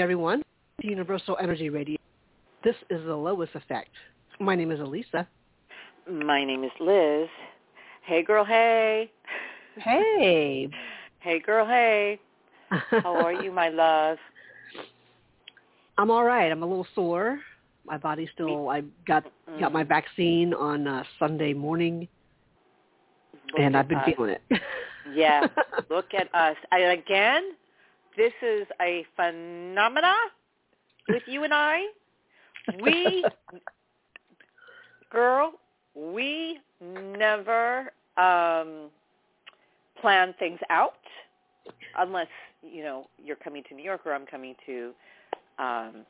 Morning, everyone. Universal Energy Radio. This is the Lois Effect. My name is Alyssa. My name is Liz. Hey, girl, hey. Hey. hey, girl, hey. How are you, my love? I'm all right. I'm a little sore. My body still. I got mm. got my vaccine on uh, Sunday morning, look and I've been us. feeling it. yeah, look at us. I, again, this is a phenomena with you and I. We, girl, we never um, plan things out unless you know you're coming to New York or I'm coming to um,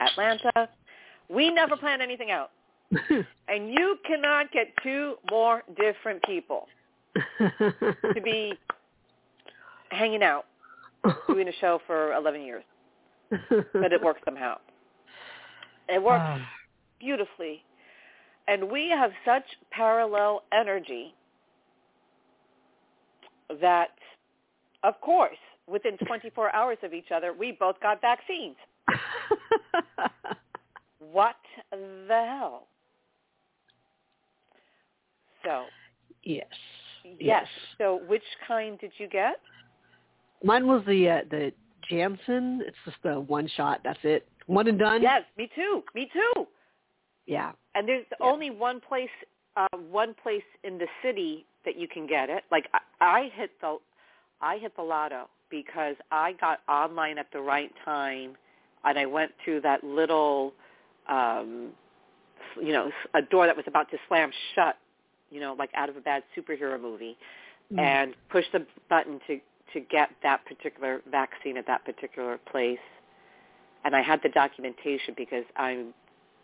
Atlanta. We never plan anything out. and you cannot get two more different people to be hanging out doing a show for 11 years. But it works somehow. It works Ah. beautifully. And we have such parallel energy that, of course, within 24 hours of each other, we both got vaccines. What the hell? So, yes. yes. So which kind did you get? Mine was the uh, the Janssen. It's just the one shot. That's it. One and done. Yes, me too. Me too. Yeah. And there's Yeah. only one place, uh, one place in the city that you can get it. Like I, I hit the, I hit the lotto because I got online at the right time, and I went to that little, um, you know, a door that was about to slam shut, you know, like out of a bad superhero movie, Mm. and pushed the button to to get that particular vaccine at that particular place. And I had the documentation because I'm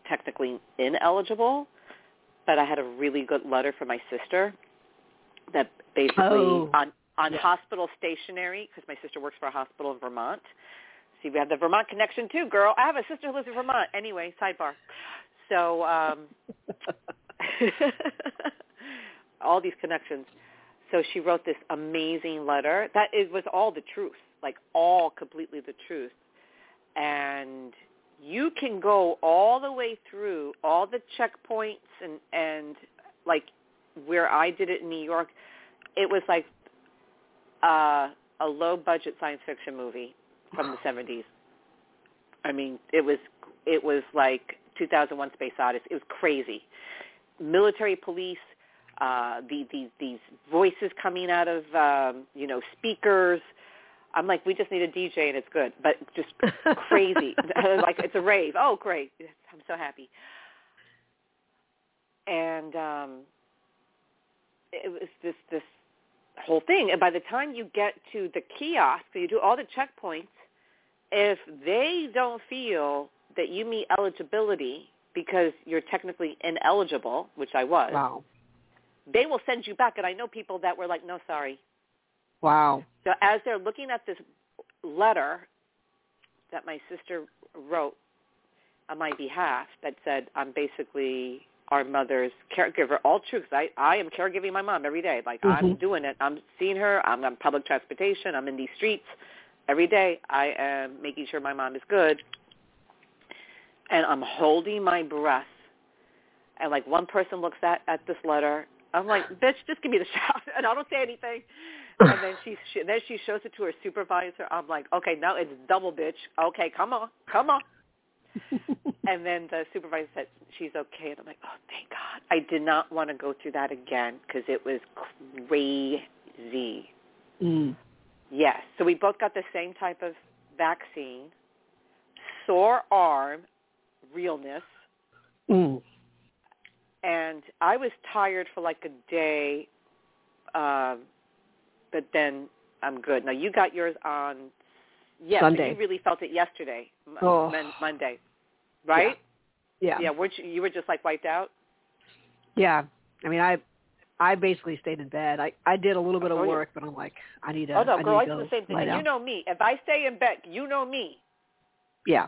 technically ineligible, but I had a really good letter from my sister that basically Oh, on on yeah. hospital stationery because my sister works for a hospital in Vermont. See, we have the Vermont connection too, girl. I have a sister who lives in Vermont. Anyway, sidebar. So um all these connections. So she wrote this amazing letter. That it was all the truth, like all completely the truth. And you can go all the way through all the checkpoints and and like where I did it in New York, it was like uh, a low budget science fiction movie from the 70s. I mean, it was it was like 2001 Space Odyssey. It was crazy. Military police, uh, the, the, these voices coming out of um, you know speakers. I'm like, we just need a DJ and it's good, but just crazy. like it's a rave. Oh, great! I'm so happy. And um, it was this this whole thing. And by the time you get to the kiosk, so you do all the checkpoints. If they don't feel that you meet eligibility because you're technically ineligible, which I was, Wow. They will send you back. And I know people that were like, no, sorry. Wow. So as they're looking at this letter that my sister wrote on my behalf that said, I'm basically our mother's caregiver, all truths. I, I am caregiving my mom every day. Like I'm Mhm. doing it. I'm seeing her. I'm on public transportation. I'm in these streets. Every day I am making sure my mom is good. And I'm holding my breath. And like one person looks at, at this letter. I'm like, bitch, just give me the shot. And I don't say anything. And then she, she then she shows it to her supervisor. I'm like, okay, now it's double bitch. Okay, come on, come on. and then the supervisor said she's okay, and I'm like, oh, thank God. I did not want to go through that again because it was crazy. Mm. Yes, so we both got the same type of vaccine. Sore arm, realness, Mm. And I was tired for like a day, um, but then I'm good. Now you got yours on yes, Sunday. you really felt it yesterday, Oh. Mon- Monday, right? Yeah. Yeah, weren't you, you were just like wiped out. Yeah. I mean, I I basically stayed in bed. I I did a little bit of Oh, yeah. work, but I'm like, I need to. oh no, I girl, I do the same thing. lie And down. you know me. If I stay in bed, you know me. yeah.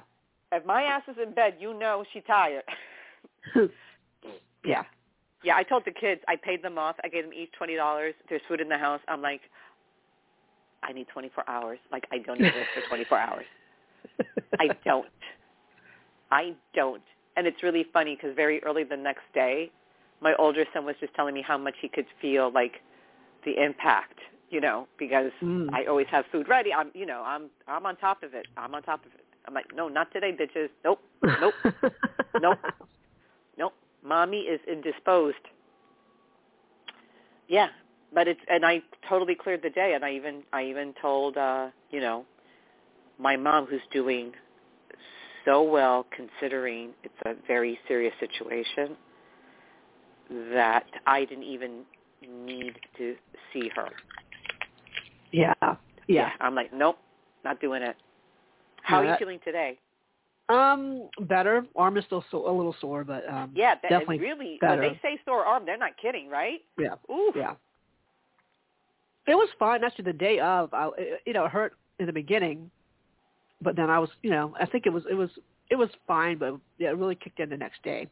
If my ass is in bed, you know she tired. yeah. Yeah, I told the kids I paid them off. I gave them each twenty dollars. There's food in the house. I'm like, I need 24 hours. Like I don't need this for 24 hours. I don't. I don't. And it's really funny because very early the next day, my older son was just telling me how much he could feel like the impact, you know, because Mm. I always have food ready. I'm, you know, I'm I'm on top of it. I'm on top of it. I'm like, no, not today, bitches. Nope, nope, nope, nope. Mommy is indisposed. Yeah, but it's and I totally cleared the day, and I even I even told uh, you know my mom who's doing so well considering it's a very serious situation that I didn't even need to see her. yeah. Yeah. I'm like, nope, not doing it. How are you that- feeling today? Um, better. Arm is still so, a little sore, but um, Yeah, that definitely really. better. When they say sore arm, they're not kidding, right? yeah, Ooh. yeah. It was fine. Actually, the day of, I, it- you know, it hurt in the beginning, but then I was, you know, I think it was, it was, it was fine, but yeah, it really kicked in the next day.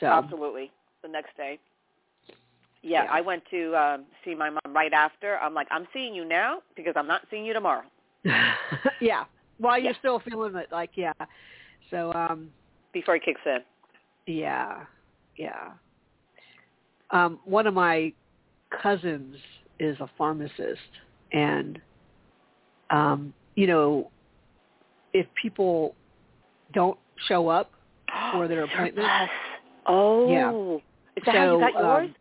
So Absolutely. The next day. Yeah, Yeah. I went to um see my mom right after. I'm like, I'm seeing you now because I'm not seeing you tomorrow. yeah. While you're Yeah. still feeling it, like yeah. So um, Before it kicks in. yeah, yeah. Um, one of my cousins is a pharmacist, and um, you know, if people don't show up for their appointment. Oh. Yeah. Is that how you got So, yours? um,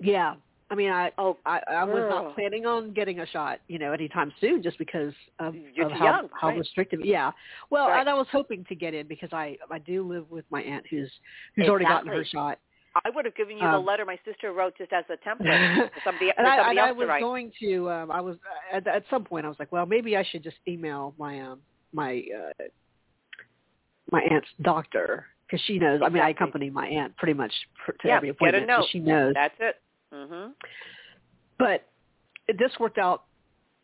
yeah. I mean, I oh, I, I was not planning on getting a shot, you know, anytime soon, just because of, You're of how young, how right. restrictive. Yeah. Well, Right. and I was hoping to get in because I I do live with my aunt who's who's already gotten her shot. I would have given you um, the letter my sister wrote just as a template and for somebody, for I, somebody and I else was to write. going to. Um, I was at, at some point. I was like, well, maybe I should just email my um my uh, my aunt's doctor because she knows. I mean, I accompany my aunt pretty much to Yeah, every get a appointment. note. She knows. That's it. Mhm. but this worked out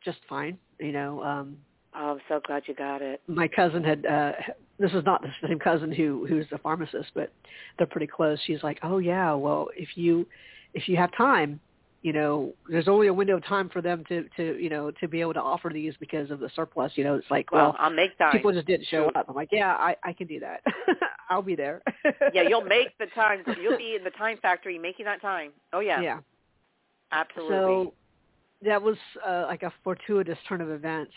just fine. You know, um, Oh, I'm so glad you got it. my cousin had. uh This is not the same cousin who who's a pharmacist, but they're pretty close. She's like, "Oh yeah, well if you if you have time, you know, there's only a window of time for them to to you know to be able to offer these because of the surplus. You know, it's like Well, well." I'll make time. People just didn't show up. I'm like, yeah, I, I can do that. I'll be there. yeah, you'll make the time. You'll be in the time factory making that time. Oh yeah, yeah. absolutely. So that was uh, like a fortuitous turn of events.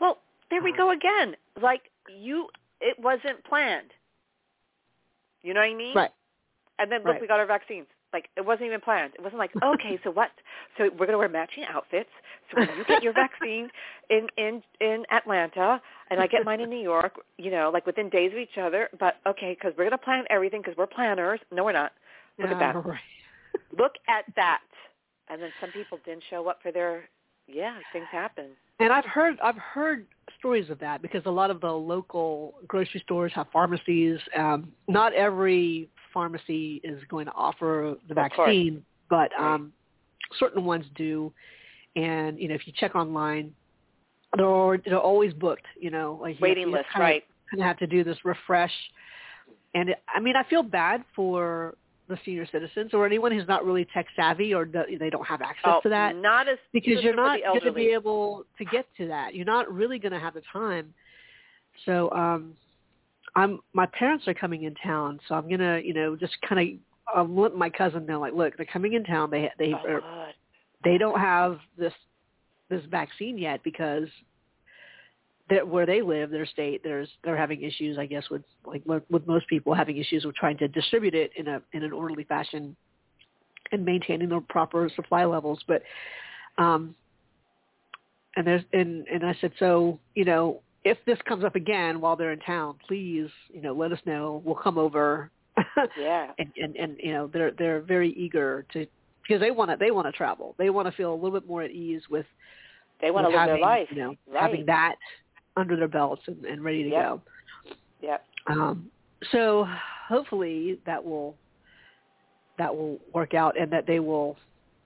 well, there we go again. Like you, it wasn't planned. You know what I mean? Right. And then look, Right. we got our vaccines. Like it wasn't even planned. It wasn't like, okay, so what? So we're gonna wear matching outfits. So when you get your vaccine in in in Atlanta, and I get mine in New York, you know, like within days of each other. But okay, because we're gonna plan everything because we're planners. No, we're not. Look at that. Right. Look at that. And then some people didn't show up for their. Yeah, things happen. And I've heard I've heard stories of that because a lot of the local grocery stores have pharmacies. Um, not every pharmacy is going to offer the vaccine, but um, certain ones do. And you know, if you check online, they're already, they're always booked. You know, like Waiting you list, kinda, right? Kind of have to do this refresh. And it, I mean, I feel bad for the senior citizens or anyone who's not really tech savvy or the, they don't have access Oh, to that not as because you're not going to be able to get to that. You're not really going to have the time. So um I'm my parents are coming in town, so I'm going to, you know, just kind of um, let my cousin know like, look, they're coming in town. They they Oh, are, they don't have this this vaccine yet because that where they live, their state, there's they're having issues, I guess, with like with most people having issues with trying to distribute it in a in an orderly fashion and maintaining the proper supply levels. But um, and there's and and I said, so you know, if this comes up again while they're in town, please, you know, let us know. We'll come over. Yeah. and and and you know, they're they're very eager to because they want to they want to travel. They want to feel a little bit more at ease with They want to live having, their life. You know, right. having that under their belts and, and ready to Yep. go. Yep. Um, so hopefully that will that will work out and that they will.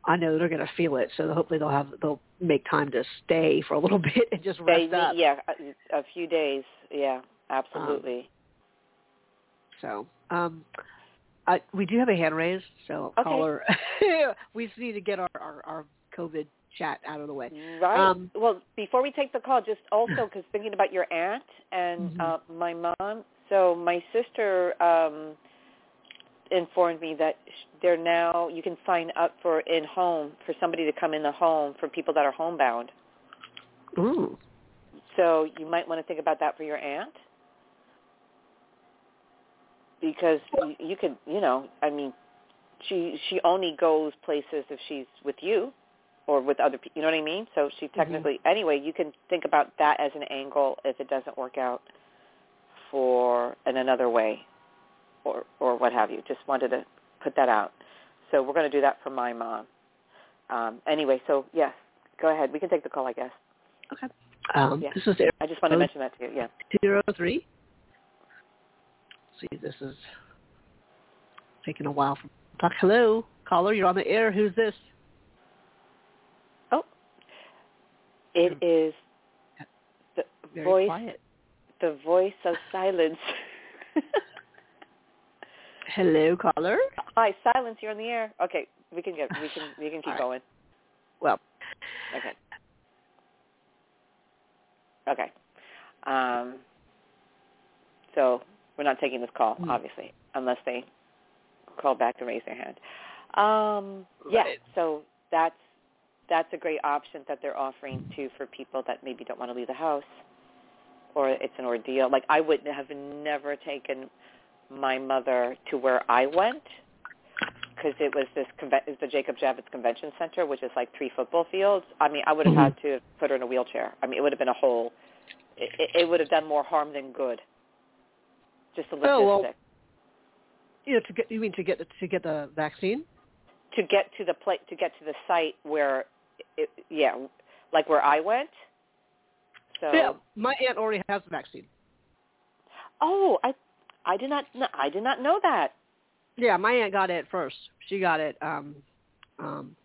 I know they're going to feel it, so hopefully they'll have they'll make time to stay for a little bit and just They rest up. yeah, a, a few days. Yeah, absolutely. So um, I, we do have a hand raised, so Okay. caller, we just need to get our, our, our COVID chat out of the way. Right. Um, well, before we take the call, just also because thinking about your aunt and Mhm. uh, my mom. So my sister um, informed me that they're now you can sign up for in home for somebody to come in the home for people that are homebound. Ooh. So you might want to think about that for your aunt because you, you could, you know, I mean, she she only goes places if she's with you or with other people. You know what I mean? So she technically, anyway, you can think about that as an angle if it doesn't work out for in another way or or what have you. Just wanted to put that out. So we're going to do that for my mom. Um, anyway, so yes, go ahead. We can take the call, I guess. Okay. Um, Yeah. This is I just want to mention that to you. Yeah. zero three. See, this is taking a while. For, talk. Hello, caller. You're on the air. Who's this? Oh, it is the Very voice, quiet. the voice of silence. Hello, caller. Hi, silence. You're on the air. Okay, we can get, we can, we can keep All right. going. Well, Okay. Okay. Um, so we're not taking this call, Hmm. obviously, unless they call back and raise their hand. Um, yeah. So that's that's a great option that they're offering too for people that maybe don't want to leave the house, or it's an ordeal. Like I would have never taken my mother to where I went because it was this conve- the Jacob Javits Convention Center, which is like three football fields. I mean, I would have Mhm. had to put her in a wheelchair. I mean, it would have been a whole. It, it- would have done more harm than good. Just the logistic Oh, well- you know, to get you mean to get the, to get the vaccine? To get to the pla- to get to the site where, it, yeah, like where I went. So Yeah, my aunt already has the vaccine. oh, I I did not I did not know that. Yeah, my aunt got it first. She got it um um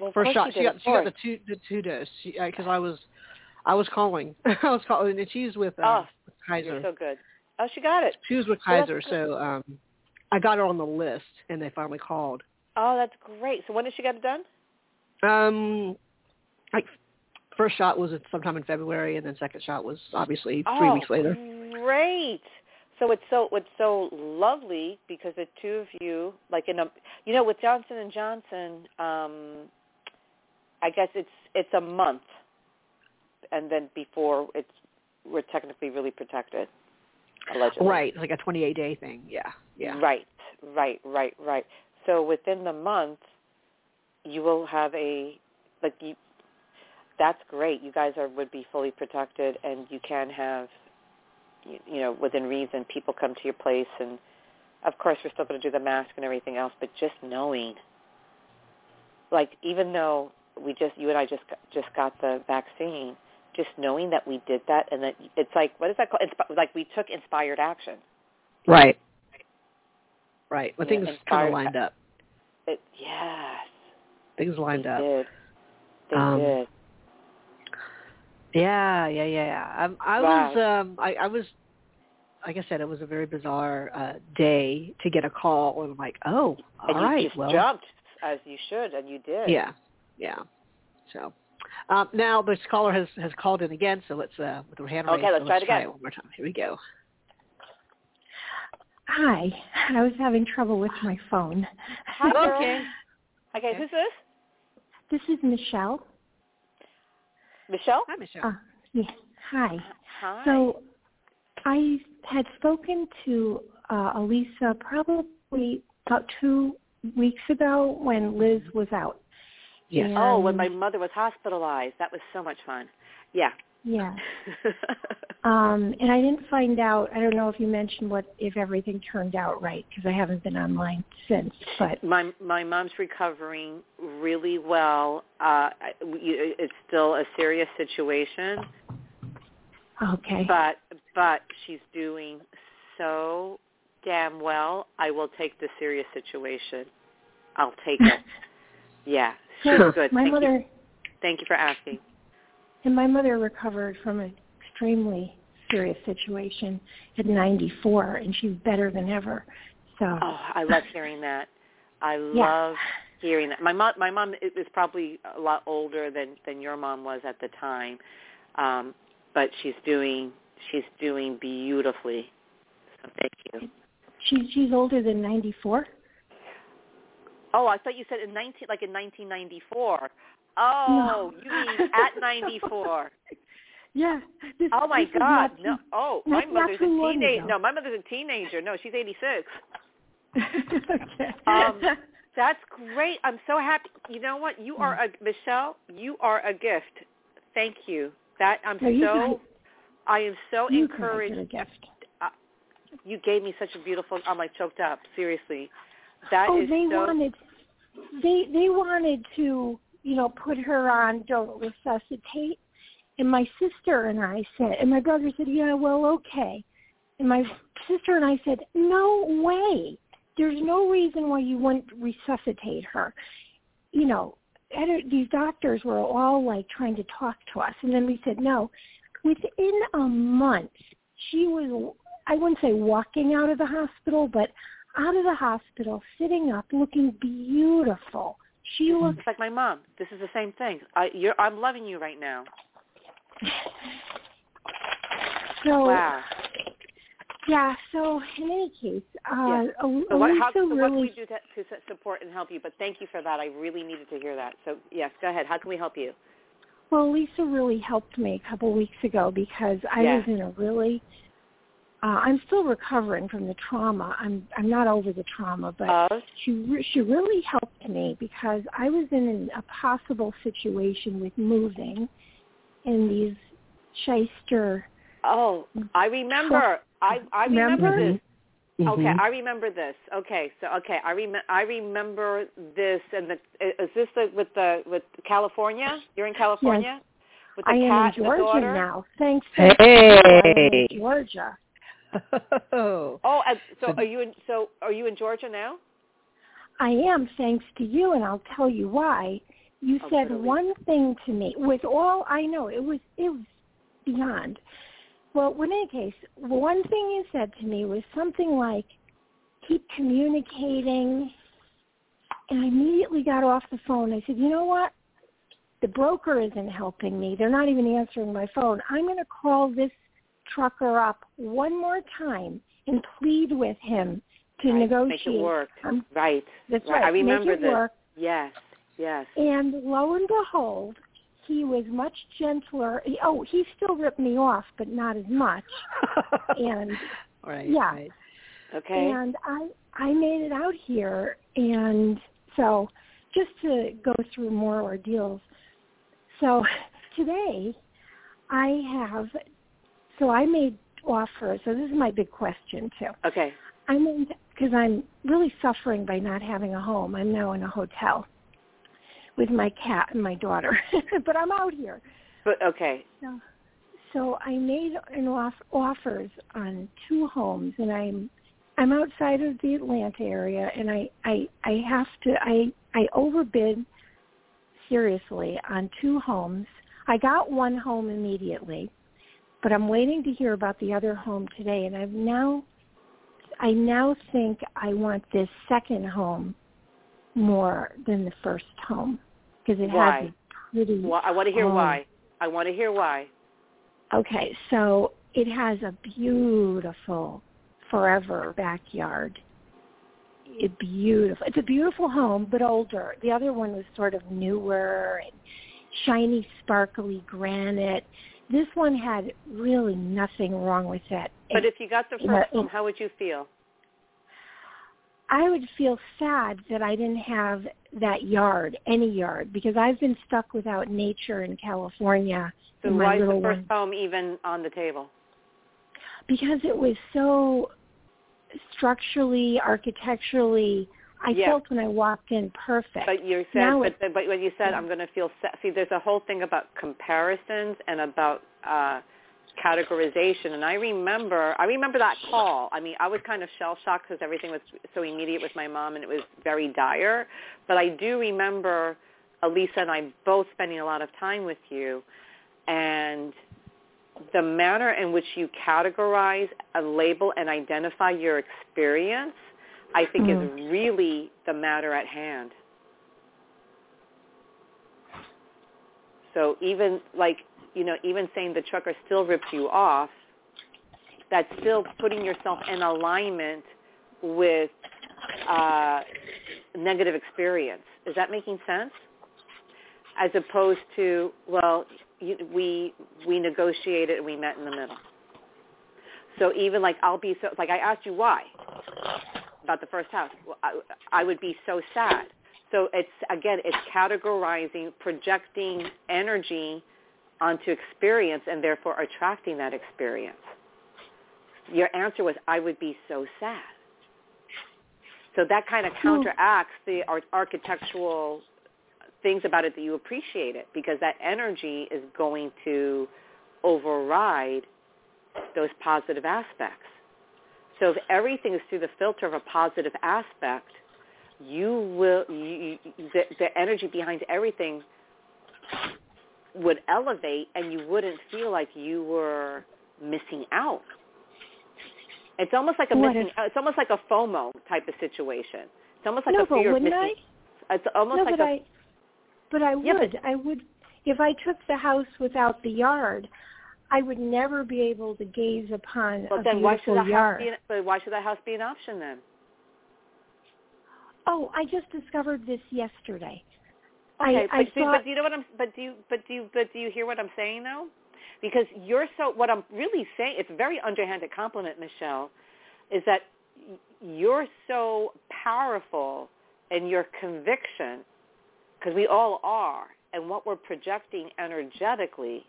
Well, first shot. you She got she got the two the two dose. Because I was I was calling. I was calling, and she's with uh, Oh, Kaiser. So good. Oh, she got it. she was with Kaiser, so um I got her on the list, and they finally called. Oh, that's great. So when did she get it done? Um, like first shot was sometime in February, and then second shot was obviously three oh, weeks later. Great. So it's so it's so lovely because the two of you, like in a, you know, with Johnson and Johnson, um, I guess it's it's a month, and then before it's we're technically really protected, allegedly. Right, it's like a 28 day thing. Yeah, yeah. Right, right, right, right. So within the month, you will have a like you. That's great. You guys are would be fully protected, and you can have, you, you know, within reason, people come to your place, and of course we're still going to do the mask and everything else. But just knowing, like even though we just you and I just just got the vaccine, just knowing that we did that, and that it's like what is that called? Insp- like we took inspired action. Right. Right. But Yeah, things kind of lined up. It, yes. Things lined they up. did. They Um, did. Yeah, yeah, yeah, yeah. Um, I Wow. was, um, I, I was, like I said, it was a very bizarre uh, day to get a call, and I'm like, oh, all and you right, just well, jumped as you should, and you did. yeah, yeah. So um, now this caller has has called in again, so let's uh, with her hand Okay, raised, let's so try it let's try again. it one more time. Here we go. Hi. I was having trouble with my phone. Hi, girl. Okay. Okay, Okay. who's this? This is Michelle. Michelle? Hi, Michelle. Uh, yes. Hi. Hi. So I had spoken to uh, Alyssa probably about two weeks ago when Liz was out. yes. oh, when my mother was hospitalized. That was so much fun. Yeah. Yeah. Um, and I didn't find out. I don't know if you mentioned what if everything turned out right because I haven't been online since. But my my mom's recovering really well. Uh I- it's still a serious situation, okay. but but she's doing so damn well. I will take the serious situation. I'll take it. Yeah, she's So good. my Thank mother you. Thank you for asking. And my mother recovered from an extremely serious situation at 94, and she's better than ever. So Oh, I love hearing that. I Yeah. love hearing that. My mom, my mom is probably a lot older than than your mom was at the time, um, but she's doing she's doing beautifully. So thank you. She's she's older than ninety four. Oh, I thought you said in nineteen like in nineteen ninety four. Oh, no. you mean at ninety four? Yeah. This, oh my God! No. Oh, my mother's a teenager. No, my mother's a teenager. No, she's eighty six. okay. Um, that's great. I'm so happy. You know what? You are a Michelle. You are a gift. Thank you. That I'm no, so. I am so you encouraged. A gift. Uh, you gave me such a beautiful. I'm like choked up. Seriously, that oh, is they so. wanted. They they wanted to you know put her on don't resuscitate, and my sister and I said, and my brother said, yeah, well, okay, and my sister and I said, no way there's no reason why you wouldn't resuscitate her. You know, these doctors were all like trying to talk to us, and then we said no. Within a month, she was, I wouldn't say walking out of the hospital, but out of the hospital, sitting up, looking beautiful. She looks like my mom. This is the same thing. I, you're, I'm loving you right now. So, wow. Yeah. So in any case, uh, yeah. so what, how, so really, what can we do to, to support and help you? But thank you for that. I really needed to hear that. So yes, go ahead. How can we help you? Well, Lisa really helped me a couple of weeks ago because I yeah. was in a really. Uh, I'm still recovering from the trauma. I'm I'm not over the trauma, but uh, she re- she really helped me because I was in an, a possible situation with moving, and these shyster. Oh, I remember. I I remember, remember? this. Mm-hmm. Okay, I remember this. Okay, so okay, I rem- I remember this. And the is this the with the with California? You're in California. Yes. With the I cat am in Georgia now. Thanks. Hey. I'm in Georgia. Oh. Oh, and so are you in? So are you in Georgia now? I am, thanks to you, and I'll tell you why. You Oh, said good, Elise. one thing to me. With all I know, it was it was beyond. Well, in any case, one thing you said to me was something like, "Keep communicating." And I immediately got off the phone. I said, "You know what? The broker isn't helping me. They're not even answering my phone. I'm going to call this trucker up one more time and plead with him to right. negotiate. Make it work. Um, right. that's right. right. I remember Make it this. work. Yes. Yes. And lo and behold, he was much gentler. He- Oh, he still ripped me off, but not as much. And right. yeah. Right. Okay. and I I made it out here, and so just to go through more ordeals. So today, I have. So I made offers. So this is my big question too. okay. I mean, because I'm really suffering by not having a home. I'm now in a hotel with my cat and my daughter, but I'm out here. But okay. So, so I made an off, offers on two homes, and I'm I'm outside of the Atlanta area, and I I I have to I I overbid seriously on two homes. I got one home immediately, but I'm waiting to hear about the other home today, and I've now I now think I want this second home more than the first home because it Why? has a pretty. Well, I want to hear um, why. I want to hear why. Okay, so it has a beautiful forever backyard. It beautiful. It's a beautiful home, but older. The other one was sort of newer and shiny, sparkly granite. This one had really nothing wrong with it. But if you got the first home, how would you feel? I would feel sad that I didn't have that yard, any yard, because I've been stuck without nature in California. So in why is the first one. home even on the table? because it was so structurally, architecturally, I Yeah. felt when I walked in perfect. But you said, Now but, but when you said Yeah. I'm going to feel sad, see, there's a whole thing about comparisons and about uh, categorization. And I remember, I remember that call. I mean, I was kind of shell shocked because everything was so immediate with my mom, and it was very dire. But I do remember Alyssa and I both spending a lot of time with you, and the manner in which you categorize, and label, and identify your experience, I think mm-hmm. is mm. really the matter at hand. So even like, you know, even saying the trucker still ripped you off, that's still putting yourself in alignment with uh, negative experience. Is that making sense? As opposed to, well, you, we we negotiated and we met in the middle. So even like I'll be so like I asked you why, about the first house. I, I would be so sad. So it's again, it's categorizing, projecting energy onto experience, and therefore attracting that experience. Your answer was, I would be so sad. So that kind of hmm. counteracts the architectural things about it that you appreciate it because that energy is going to override those positive aspects. So if everything is through the filter of a positive aspect, you will you, the, the energy behind everything would elevate and you wouldn't feel like you were missing out. It's almost like a What missing. if- It's almost like a FOMO type of situation. It's almost like no, a but fear of missing. I? It's almost no, like but a I, but I Yeah, but- would. I would. If I took the house without the yard, I would never be able to gaze upon But a then why should beautiful that house yard. be? An, but why should that house be an option then? Oh, I just discovered this yesterday. Okay, I, I but, do, thought, but do you know what I'm? But do you? But do you? But do you hear what I'm saying though? Because you're so. What I'm really saying, it's a very underhanded compliment, Michelle, is that you're so powerful in your conviction, because we all are, and what we're projecting energetically,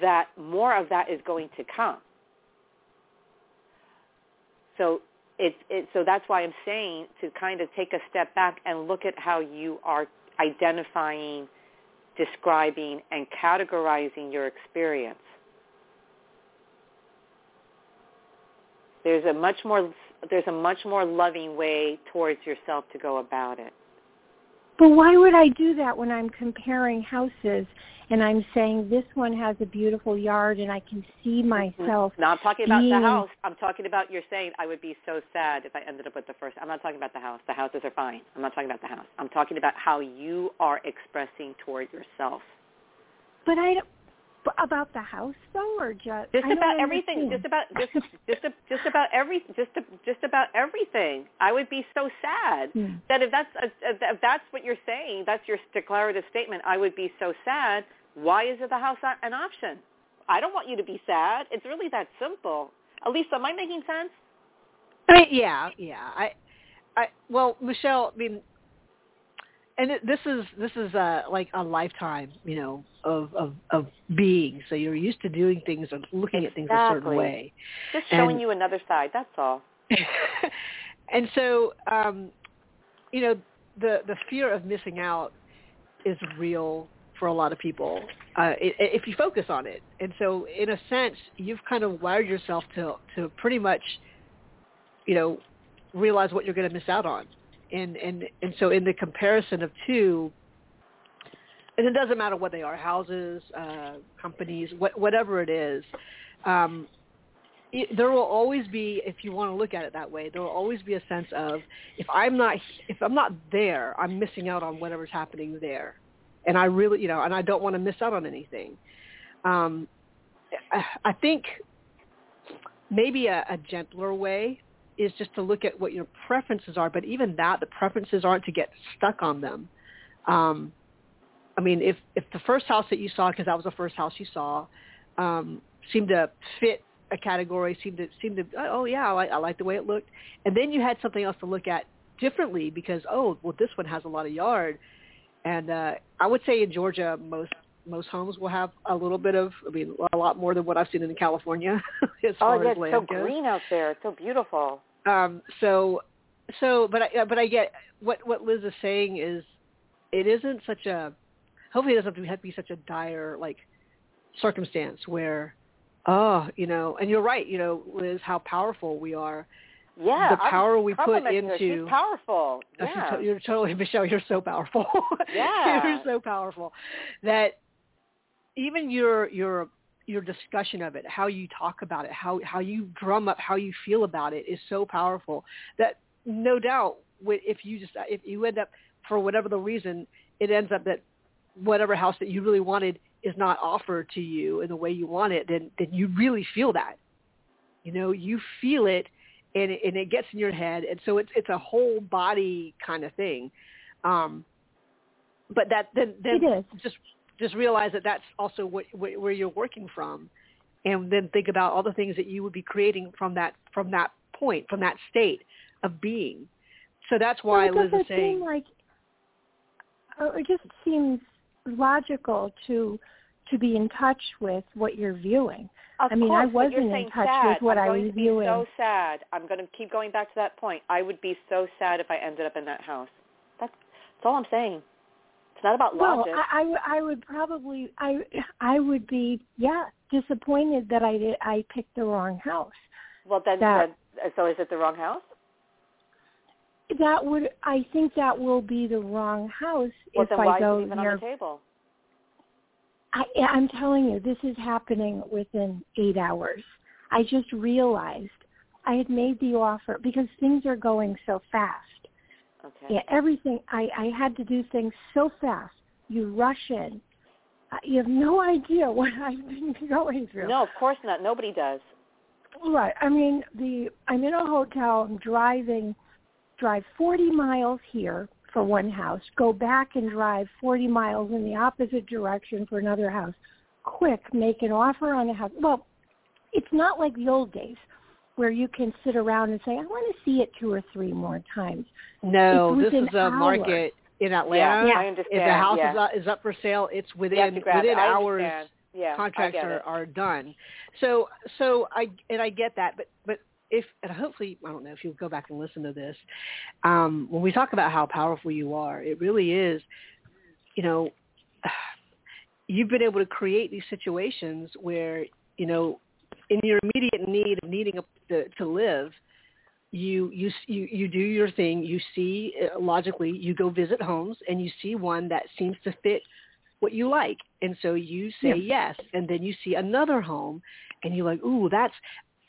that more of that is going to come. So it's it, so that's why I'm saying to kind of take a step back and look at how you are identifying, describing, and categorizing your experience. There's a much more there's a much more loving way towards yourself to go about it. But why would I do that when I'm comparing houses and I'm saying this one has a beautiful yard and I can see mm-hmm. myself? Now I'm talking about the house. I'm talking about you're saying I would be so sad if I ended up with the first. I'm not talking about the house. The houses are fine. I'm not talking about the house. I'm talking about how you are expressing toward yourself. But I don't. About the house though, or just Just I don't about everything. Just about just just just about every just just about everything. I would be so sad Hmm. that if that's if that's what you're saying, that's your declarative statement. I would be so sad. Why is it the house an option? I don't want you to be sad. It's really that simple. Alyssa, am I making sense? I mean, yeah, yeah. I, I, well, Michelle, I mean, and it, this is this is uh, like a lifetime, you know, of of of being. So you're used to doing things and looking at things a certain way. Just showing And- you another side. That's all. and so, um, you know, the the fear of missing out is real for a lot of people uh, if you focus on it. And so, in a sense, you've kind of wired yourself to to pretty much, you know, realize what you're going to miss out on. And and and so, in the comparison of two, and it doesn't matter what they are, houses, uh, companies, what, whatever it is. Um, it, there will always be, if you want to look at it that way, there will always be a sense of if I'm not if I'm not there, I'm missing out on whatever's happening there, and I really, you know, and I don't want to miss out on anything. Um, I, I think maybe a, a gentler way is just to look at what your preferences are, but even that, the preferences aren't to get stuck on them. Um, I mean, if if the first house that you saw, because that was the first house you saw, um, seemed to fit a category, seemed to seemed to oh yeah, I like, I like the way it looked, and then you had something else to look at differently because oh well this one has a lot of yard, and uh, I would say in Georgia most most homes will have a little bit of I mean a lot more than what I've seen in California as Oh far yeah, as it's land so goes. green out there. It's so beautiful. Um, so, so, but I, but I get what what Liz is saying is, it isn't such a. Hopefully, it doesn't have to be such a dire like circumstance where, oh, you know, and you're right, you know, Liz, how powerful we are. Yeah, the I'm power we put into powerful. She's Yeah. You're totally Michelle. You're so powerful. Yeah. you're so powerful that even your your your discussion of it, how you talk about it, how how you drum up how you feel about it is so powerful that no doubt if you just if you end up for whatever the reason it ends up that whatever house that you really wanted is not offered to you in the way you want it, then then you really feel that. You know, you feel it, and it, and it gets in your head, and so it's it's a whole body kind of thing. Um, but that then then just just realize that that's also what, where you're working from, and then think about all the things that you would be creating from that from that point, from that state of being. So that's why well, Liz is saying, like, uh, it just seems logical to to be in touch with what you're viewing. Of I mean, course, I wasn't in touch sad. with what I'm I going was to be viewing. so sad. I'm going to keep going back to that point. I would be so sad if I ended up in that house. That's, that's all I'm saying. Not about well, logic. I, I, w- I would probably I I would be yeah disappointed that I did I picked the wrong house. well, then, that- then, so is it the wrong house? That would I think that will be the wrong house Well, if then I go is it even near on the table? I, I'm telling you, this is happening within eight hours. I just realized I had made the offer because things are going so fast. Okay. Yeah, everything. I, I had to do things so fast. You rush in. Uh, You have no idea what I've been going through. No, of course not. Nobody does. Right. I mean, the I'm in a hotel. I'm driving, drive 40 miles here for one house, go back and drive 40 miles in the opposite direction for another house. Quick, make an offer on a house. Well, it's not like the old days where you can sit around and say, I want to see it two or three more times. no, this is a hours. market in Atlanta. Yeah, Yeah. I understand. If the house yeah. is, up, is up for sale, it's within within it. Hours. Yeah, contracts are, it. are done. So so I and I get that, but but if and hopefully I don't know if you'll go back and listen to this. Um, when we talk about how powerful you are, it really is. You know, you've been able to create these situations where you know, in your immediate need of needing a, to, to live, you you you you do your thing. You see uh, logically, you go visit homes and you see one that seems to fit what you like, and so you say Yeah. yes, and then you see another home, and you're like, ooh, that's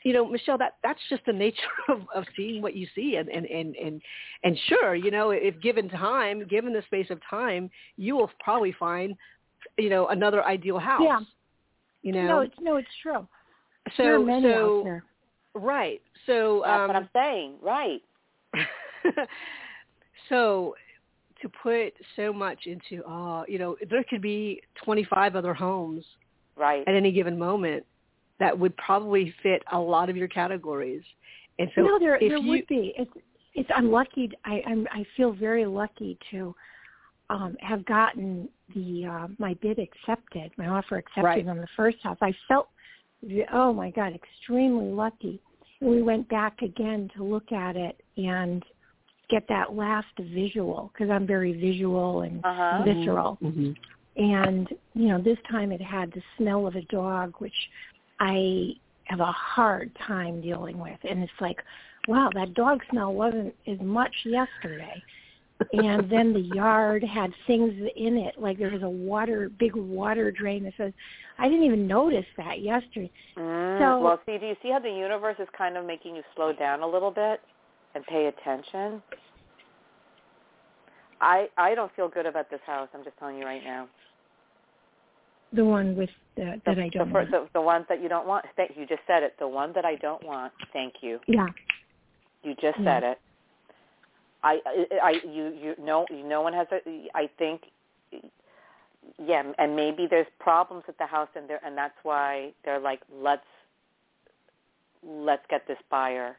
you know, Michelle, that that's just the nature of, of seeing what you see, and and and and and sure, you know, if given time, given the space of time, you will probably find, you know, another ideal house. Yeah. You know, No, it's no, it's true. so there are many so out there. Right. So That's um, what I'm saying. Right. so to put so much into, uh, you know, there could be 25 other homes Right. at any given moment that would probably fit a lot of your categories. And so no, there if there you, would be. It's it's. I'm lucky. I I'm I feel very lucky to um have gotten the uh, my bid accepted, my offer accepted Right. on the first house. I felt oh my god, extremely lucky. And we went back again to look at it and get that last visual because I'm very visual and Uh-huh. visceral Mhm. and you know this time it had the smell of a dog which i have a hard time dealing with and it's like wow that dog smell wasn't as much yesterday and then the yard had things in it like there was a water big water drain that says i didn't even notice that yesterday Mm, So- well, see, do you see how the universe is kind of making you slow down a little bit and pay attention? I I don't feel good about this house. I'm just telling you right now. the one with the, that i don't the, want. the the ones that you don't want. Thank you just said it. The one that I don't want. Thank you. yeah You just Yeah. said it. I, I, I, you, you, no, no one has a. I think, yeah, and maybe there's problems with the house, and there, and that's why they're like, let's, let's get this buyer.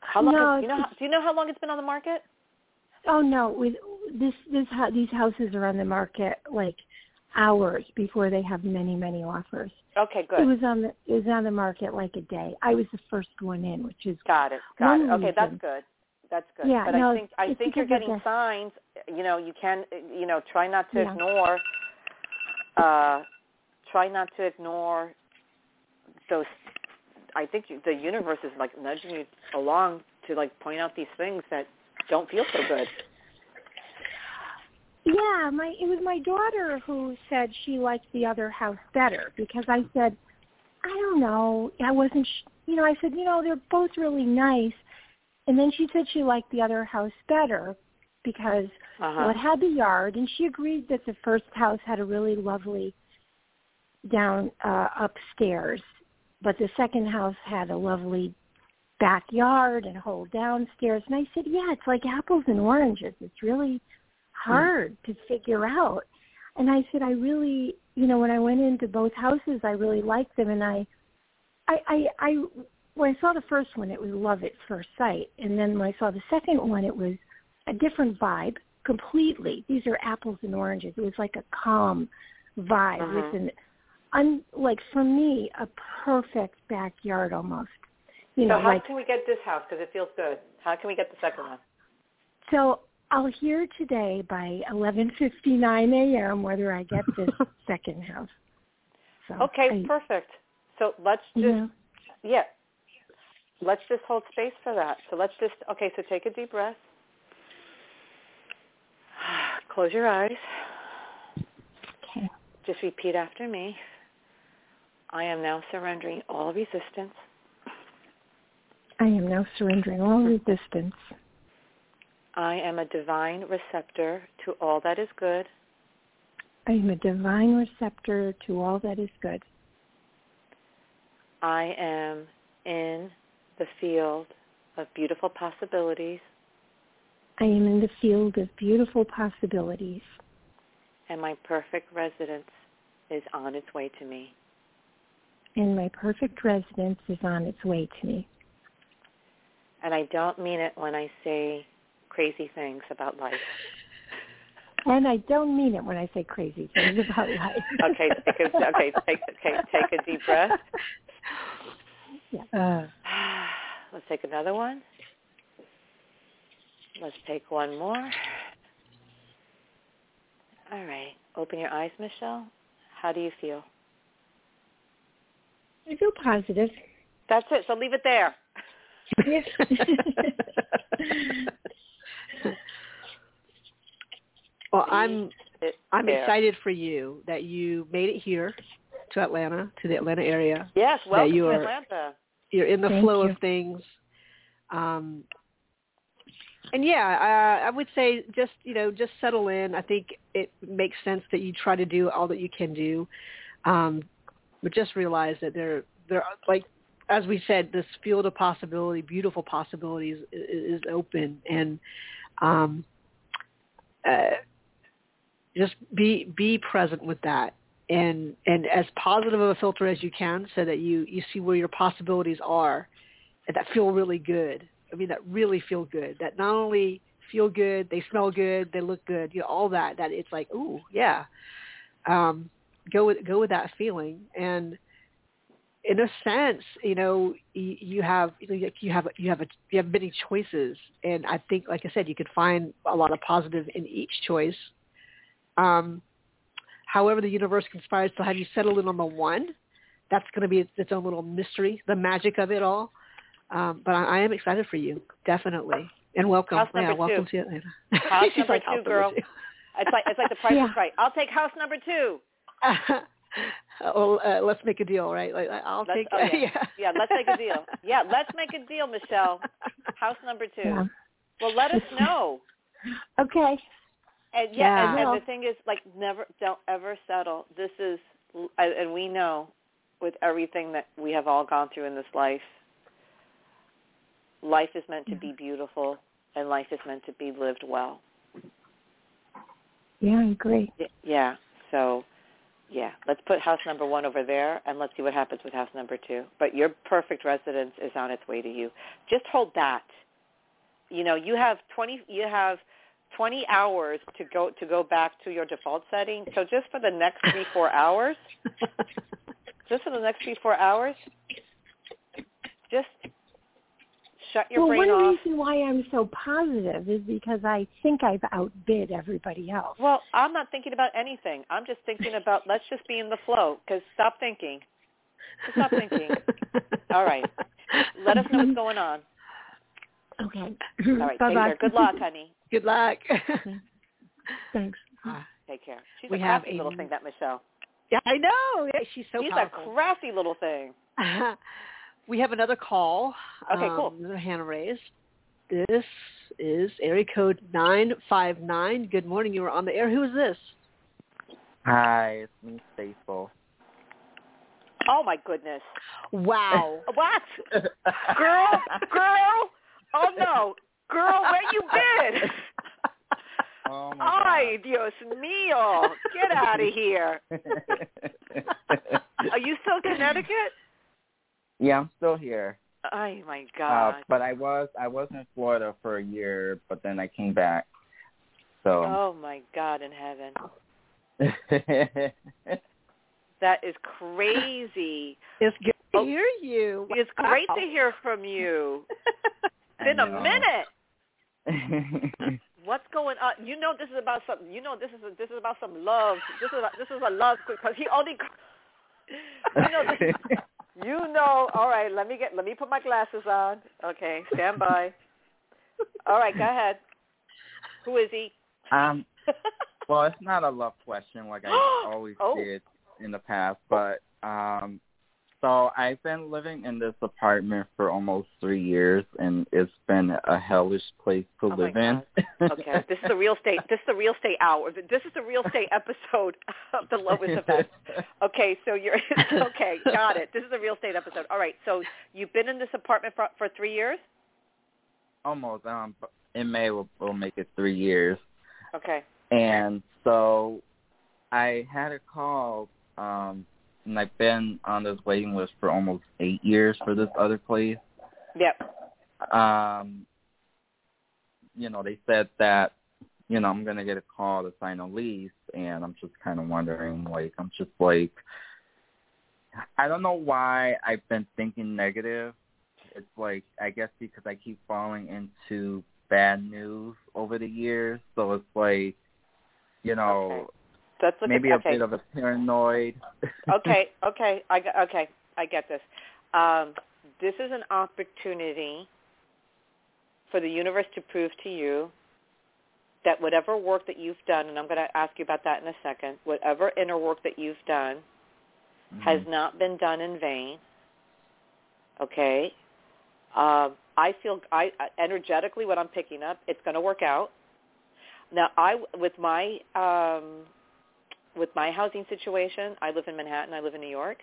How long? No, has, do you know? How, do you know how long it's been on the market? Oh no, with this this these houses are on the market like hours before they have many many offers. Okay, It good. was on the it was on the market like a day. I was the first one in, which is Got it. Got it. Okay, that's good. That's good. Yeah, but no, I think I think you're getting signs. You know, you can. You know, try not to Yeah. ignore. Uh, try not to ignore those. I think you, the universe is like nudging you along to like point out these things that don't feel so good. Yeah, my it was my daughter who said she liked the other house better because I said, I don't know, I wasn't, sh- you know, I said, you know, they're both really nice, and then she said she liked the other house better because Uh-huh. Well, it had the yard, and she agreed that the first house had a really lovely down uh, upstairs, but the second house had a lovely backyard and a whole downstairs. And I said, yeah, it's like apples and oranges. It's really hard mm. to figure out. And I said, I really, you know, when I went into both houses, I really liked them, and I, I, I, I when I saw the first one, it was love at first sight, and then when I saw the second one, it was a different vibe completely. These are apples and oranges. It was like a calm vibe uh-huh. with an, un, like for me, a perfect backyard almost. You know so know, how like, can we get this house because it feels good? How can we get the second one? So I'll hear today by 11:59 a.m. whether I get this second house. So okay, I, perfect. So let's just yeah. yeah, let's just hold space for that. So let's just okay. So take a deep breath. Close your eyes. Okay. Just repeat after me. I am now surrendering all resistance. I am now surrendering all resistance. I am a divine receptor to all that is good. I am a divine receptor to all that is good. I am in the field of beautiful possibilities. I am in the field of beautiful possibilities. And my perfect residence is on its way to me. And my perfect residence is on its way to me. And I don't mean it when I say crazy things about life. And I don't mean it when I say crazy things about life. okay, take a, okay, take okay, take a deep breath. Yeah. Uh, let's take another one. Let's take one more. All right. Open your eyes, Michelle. How do you feel? I feel positive. That's it. So leave it there. well, I'm I'm excited for you that you made it here to Atlanta, to the Atlanta area. Yes, welcome that you to are, Atlanta. You're in the Thank flow you. of things. Um, and yeah, uh, I would say just you know just settle in. I think it makes sense that you try to do all that you can do, um, but just realize that there there are, like as we said, this field of possibility, beautiful possibilities, is, is open, and um, uh, just be be present with that, and and as positive of a filter as you can, so that you you see where your possibilities are, and that feel really good. I mean, that really feel good. That not only feel good, they smell good, they look good, you know, all that. That it's like, ooh, yeah. Um, go with go with that feeling, and in a sense, you know, you, you have you have you have a you have many choices, and I think, like I said, you could find a lot of positive in each choice. Um, however, the universe conspires to have you settle in on the one. That's going to be its, its own little mystery, the magic of it all. Um, but I, I am excited for you, definitely, and welcome. House yeah, welcome two. to Atlanta. House She's number like, two, house girl. Two. It's like it's like the price Yeah. is right. I'll take house number two. well, uh, let's make a deal, right? Like, I'll Let's, take. oh, yeah. yeah. yeah, let's make a deal. Yeah, let's make a deal, Michelle. House number two. Yeah. Well, let us know. Okay. And yeah, Yeah. and, and the thing is, like, never, don't ever settle. This is, and we know, with everything that we have all gone through in this life, life is meant to be beautiful, and life is meant to be lived well. Yeah, I agree. Yeah. So, yeah, let's put house number one over there, and let's see what happens with house number two. But your perfect residence is on its way to you. Just hold that. You know, you have twenty. You have twenty hours to go to go back to your default setting. So just for the next three four hours, just for the next three four hours, just shut your well, brain one off. reason why I'm so positive is because I think I've outbid everybody else. Well, I'm not thinking about anything. I'm just thinking about let's just be in the flow. Because stop thinking. Just stop thinking. All right. Let us know what's going on. Okay. All right. Bye Take care. Good luck, honey. Good luck. Thanks. Take care. She's We a have crafty a- little thing, that Michelle. yeah, I know. Yeah, she's so She's powerful. a crafty little thing. we have another call. Okay, cool. um, Another hand raised. This is area code 959. Good morning. You are on the air. Who is this? Hi, it's me, Faithful. Oh my goodness! Wow. What, girl, girl? Oh no, girl, where you been? Oh my Ay, Dios mío! Get out of here. Are you still in Connecticut? Yeah, I'm still here. Oh my god! Uh, God. but I was I was in Florida for a year, but then I came back. So oh my God in heaven. That is crazy. It's good to Oh. hear you. It's great to hear from you. I Been a minute. What's going on? You know this is about some. You know this is a, this is about some love. This is a, this is a love because he only. You know this. You know. All right. Let me get. Let me put my glasses on. Okay. Stand by. All right. Go ahead. Who is he? um, well, it's not a love question like I always Oh. did in the past, but um, so I've been living in this apartment for almost three years, and it's been a hellish place to Oh live in. Okay. This is the real estate. This is the real estate hour. This is the real estate episode of the lowest event. Okay, so you're okay. Got it. This is a real estate episode. All right. So you've been in this apartment for for three years. Almost. Um, in May we'll, we'll make it three years, Okay. and so I had a call. Um, and I've been on this waiting list for almost eight years for this other place. Yep. Um, you know, they said that you know I'm gonna get a call to sign a lease, and I'm just kind of wondering, like, I'm just like, I don't know why I've been thinking negative. It's like I guess because I keep falling into bad news over the years, so it's like, you know, Let's look maybe at, a okay. bit of a paranoid. okay. Okay. I got, okay. I get this. Um, this is an opportunity for the universe to prove to you that whatever work that you've done, and I'm going to ask you about that in a second, whatever inner work that you've done has Mhm. not been done in vain. Okay. Um, I feel I energetically what I'm picking up, it's going to work out. Now, I with my um, with my housing situation, I live in Manhattan, I live in New York,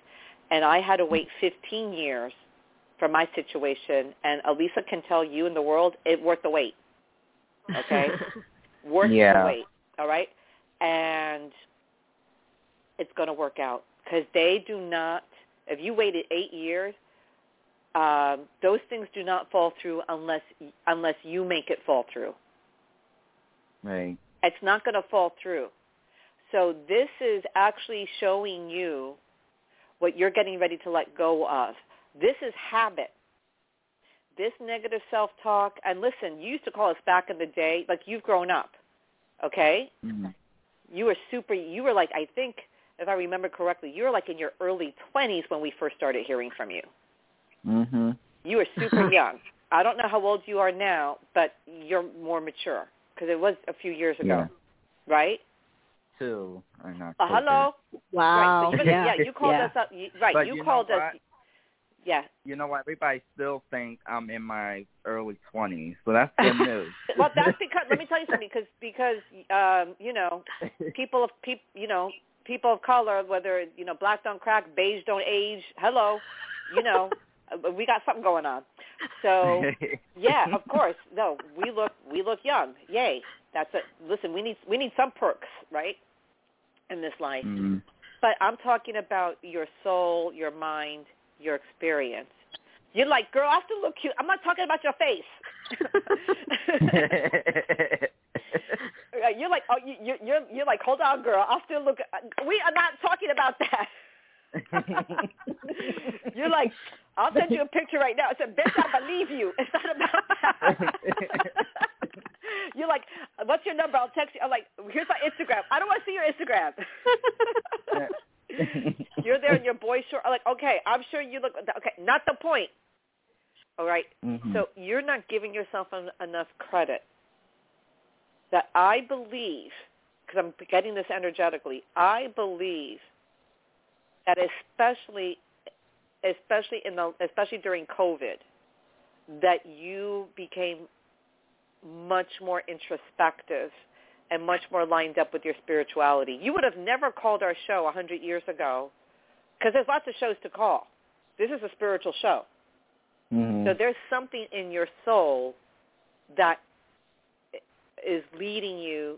and I had to wait 15 years for my situation. And Alyssa can tell you in the world, it worth the wait. Okay, worth Yeah. the wait. All right, and it's going to work out because they do not. If you waited eight years, um, those things do not fall through unless unless you make it fall through. Right. It's not going to fall through. So this is actually showing you what you're getting ready to let go of. This is habit. This negative self-talk, and listen, you used to call us back in the day, like you've grown up, okay? Mhm. You were super, you were like, I think, if I remember correctly, you were like in your early 20s when we first started hearing from you. Mm-hmm. You were super young. I don't know how old you are now, but you're more mature because it was a few years ago, Yeah. right? Two. Or not. Uh, hello. Wow. Right. So you, yeah. yeah, you called yeah. us up. You, right. But you, you know called us. what? Yeah. You know what? Everybody still think I'm in my early twenties, so that's good news. Well, that's because let me tell you something because because um, you know people of peop, you know people of color, whether you know black don't crack, beige don't age. Hello, you know uh, we got something going on. So yeah, of course. No, we look we look young. Yay. That's it. Listen, we need we need some perks, right? In this life. Mhm. But I'm talking about your soul, your mind, your experience. You're like, girl, I still look cute. I'm not talking about your face. Uh, you're like, oh, you, you- you're you're like, hold on, girl. I'll still look. We are not talking about that. you're like, I'll send you a picture right now. I said, bitch, I believe you. It's not about that. you're like, what's your number? I'll text you. I'm like, here's my Instagram. I don't want to see your Instagram. you're there in your boy short. I'm like, okay, I'm sure you look. Okay, not the point. All right. Mhm. So you're not giving yourself en- enough credit. That I believe, because I'm getting this energetically, I believe that especially, especially in the, especially during COVID, that you became much more introspective and much more lined up with your spirituality. You would have never called our show a 100 years ago because there's lots of shows to call. This is a spiritual show. Mm-hmm. So there's something in your soul that is leading you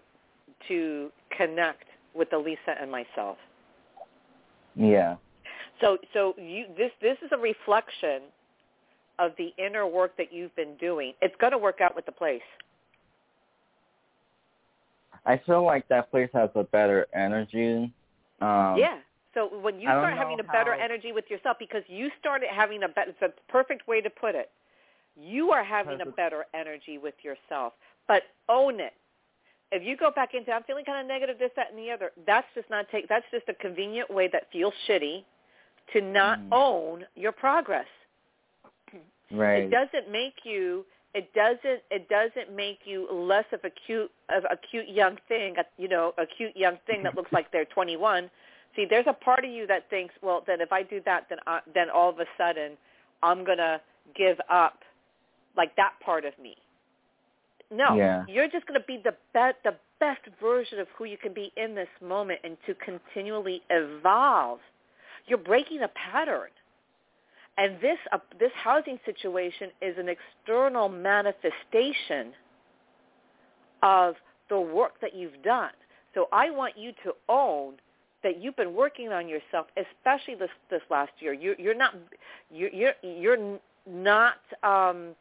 to connect with Alyssa and myself. Yeah. So so you this this is a reflection of the inner work that you've been doing. It's going to work out with the place. I feel like that place has a better energy. Um, yeah. So when you start having a better how- energy with yourself, because you started having a better, it's a perfect way to put it. You are having a better energy with yourself, but own it. If you go back into, I'm feeling kind of negative, this, that, and the other. That's just not take. That's just a convenient way that feels shitty to not Mm. own your progress. Right. It doesn't make you. It doesn't. It doesn't make you less of a cute, of a cute young thing. a- You know, a cute young thing that looks like they're 21. See, there's a part of you that thinks, well, then if I do that, then I, then all of a sudden, I'm gonna give up, like that part of me. No, Yeah. you're just gonna be the best, the best version of who you can be in this moment, and to continually evolve. You're breaking a pattern. And this uh, this housing situation is an external manifestation of the work that you've done. So I want you to own that you've been working on yourself, especially this this last year. You're you're not you're you're, you're not um,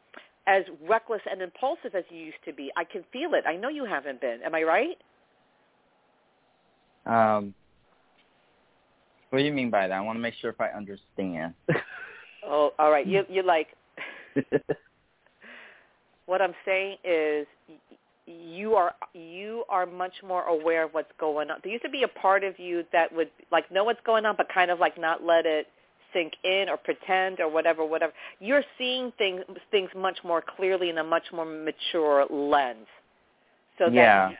as reckless and impulsive as you used to be. I can feel it. I know you haven't been. Am I right? Um, what do you mean by that? I want to make sure if I understand. Oh, all right. You you like what I'm saying is you are you are much more aware of what's going on. There used to be a part of you that would like know what's going on, but kind of like not let it sink in or pretend or whatever, whatever. You're seeing things things much more clearly in a much more mature lens. So that, Yeah.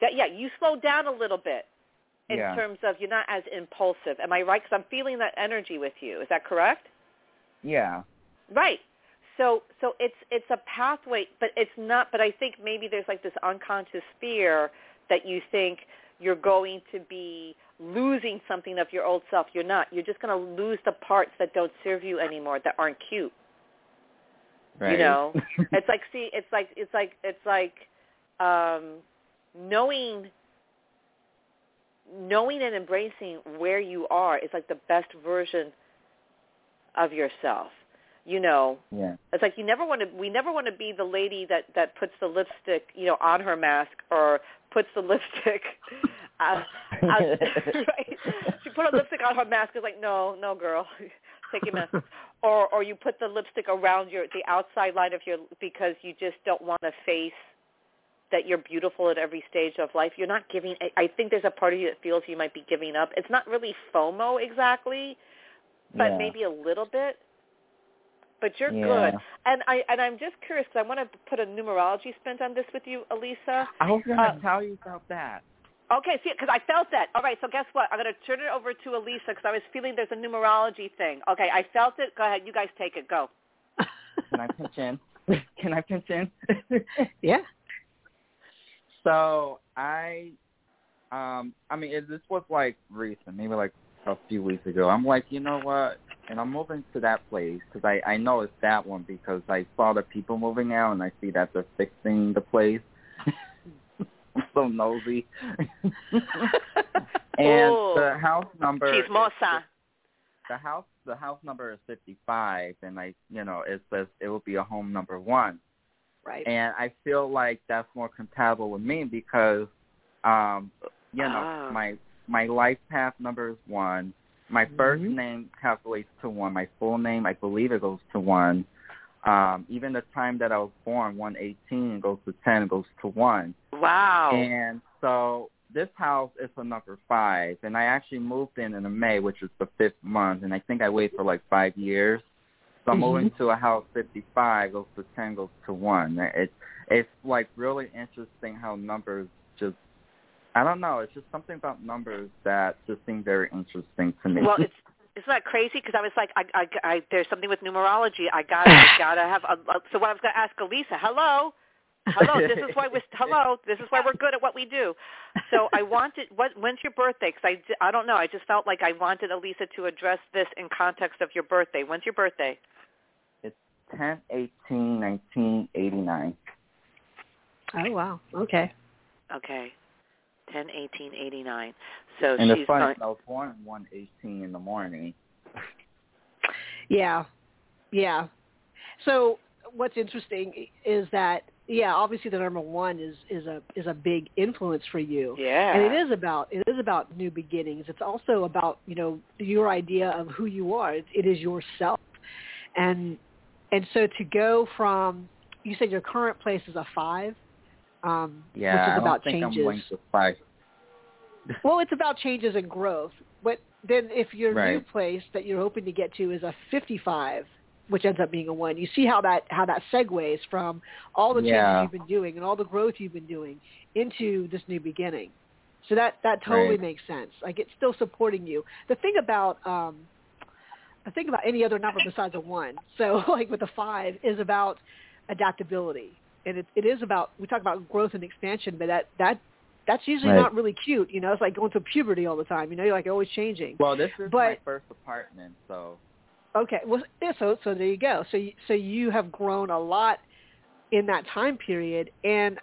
that yeah, you slow down a little bit in Yeah. terms of you're not as impulsive. Am I right? Because I'm feeling that energy with you. Is that correct? Yeah. Right. So so it's it's a pathway, but it's not. But I think maybe there's like this unconscious fear that you think you're going to be losing something of your old self. You're not. You're just going to lose the parts that don't serve you anymore, that aren't cute. Right. You know, it's like see, it's like it's like it's like um, knowing knowing and embracing where you are is like the best version of yourself. You know, yeah. it's like you never want to. We never want to be the lady that that puts the lipstick, you know, on her mask or puts the lipstick. Uh, uh, right? She put a lipstick on her mask. It's like, no, no, girl, take your mask. Or or you put the lipstick around your the outside line of your because you just don't want to face that you're beautiful at every stage of life. You're not giving. I, I think there's a part of you that feels you might be giving up. It's not really FOMO exactly, but Yeah. maybe a little bit. But you're Yeah. good, and I and I'm just curious because I want to put a numerology spin on this with you, Alyssa. I was gonna Uh, tell you about that. Okay, see, because I felt that. All right, so guess what? I'm going to turn it over to Alyssa because I was feeling there's a numerology thing. Okay, I felt it. Go ahead, you guys take it. Go. Can I pinch in? Can I pinch in? yeah. So I, um, I mean, it, this was like recent, maybe like a few weeks ago. I'm like, you know what? And I'm moving to that place because I I know it's that one because I saw the people moving out and I see that they're fixing the place. I'm so nosy. and Ooh. the house number. is- Chismosa. the house the house number is 55 and I you know it says it will be a home number 1 Right. and I feel like that's more compatible with me because um you know Ah. my my life path number is 1 my 1st Mhm. name calculates to 1 my full name I believe it goes to 1 um even the time that I was born 118 goes to 10 goes to 1 Wow. and so this house is for number five, and I actually moved in in May, which is the fifth month, and I think I waited for like five years. So I'm Mhm. moving to a house 55 goes to 10 goes to one. It's it's like really interesting how numbers just I don't know. It's just something about numbers that just seem very interesting to me. well, it's isn't that crazy? Because I was like, I, I, I, there's something with numerology. I got, I gotta have. A, a, so what I was gonna ask Alyssa. Hello, Hello, this is why we hello. This is why we're good at what we do. So I wanted. What? When's your birthday? Because I I don't know. I just felt like I wanted Alyssa to address this in context of your birthday. When's your birthday? It's ten eighteen nineteen eighty nine. Oh wow. Okay. Okay. Ten eighteen eighty nine. So and she's the funny, going, I was born one eighteen in the morning. Yeah. Yeah. So what's interesting is that yeah, obviously the number one is is a is a big influence for you. Yeah. And it is about it is about new beginnings. It's also about you know your idea of who you are. It, it is yourself, and and so to go from you said your current place is a five, um, Yeah, which is I don't about think changes. I'm going to five. well, it's about changes and growth. But then if your new place that you're hoping to get to is a 55, which ends up being a one, you see how that how that segues from all the changes Yeah. you've been doing and all the growth you've been doing into this new beginning. So that that totally Right. makes sense. Like it's still supporting you. The thing about um the thing about any other number besides a one, so like with a five, is about adaptability, and it, it is about we talk about growth and expansion, but that that that's usually Right. not really cute. You know, it's like going through puberty all the time. You know, you're like always changing. Well, this is my first apartment, so Okay, well, yeah, so so there you go. So you, so you have grown a lot in that time period, and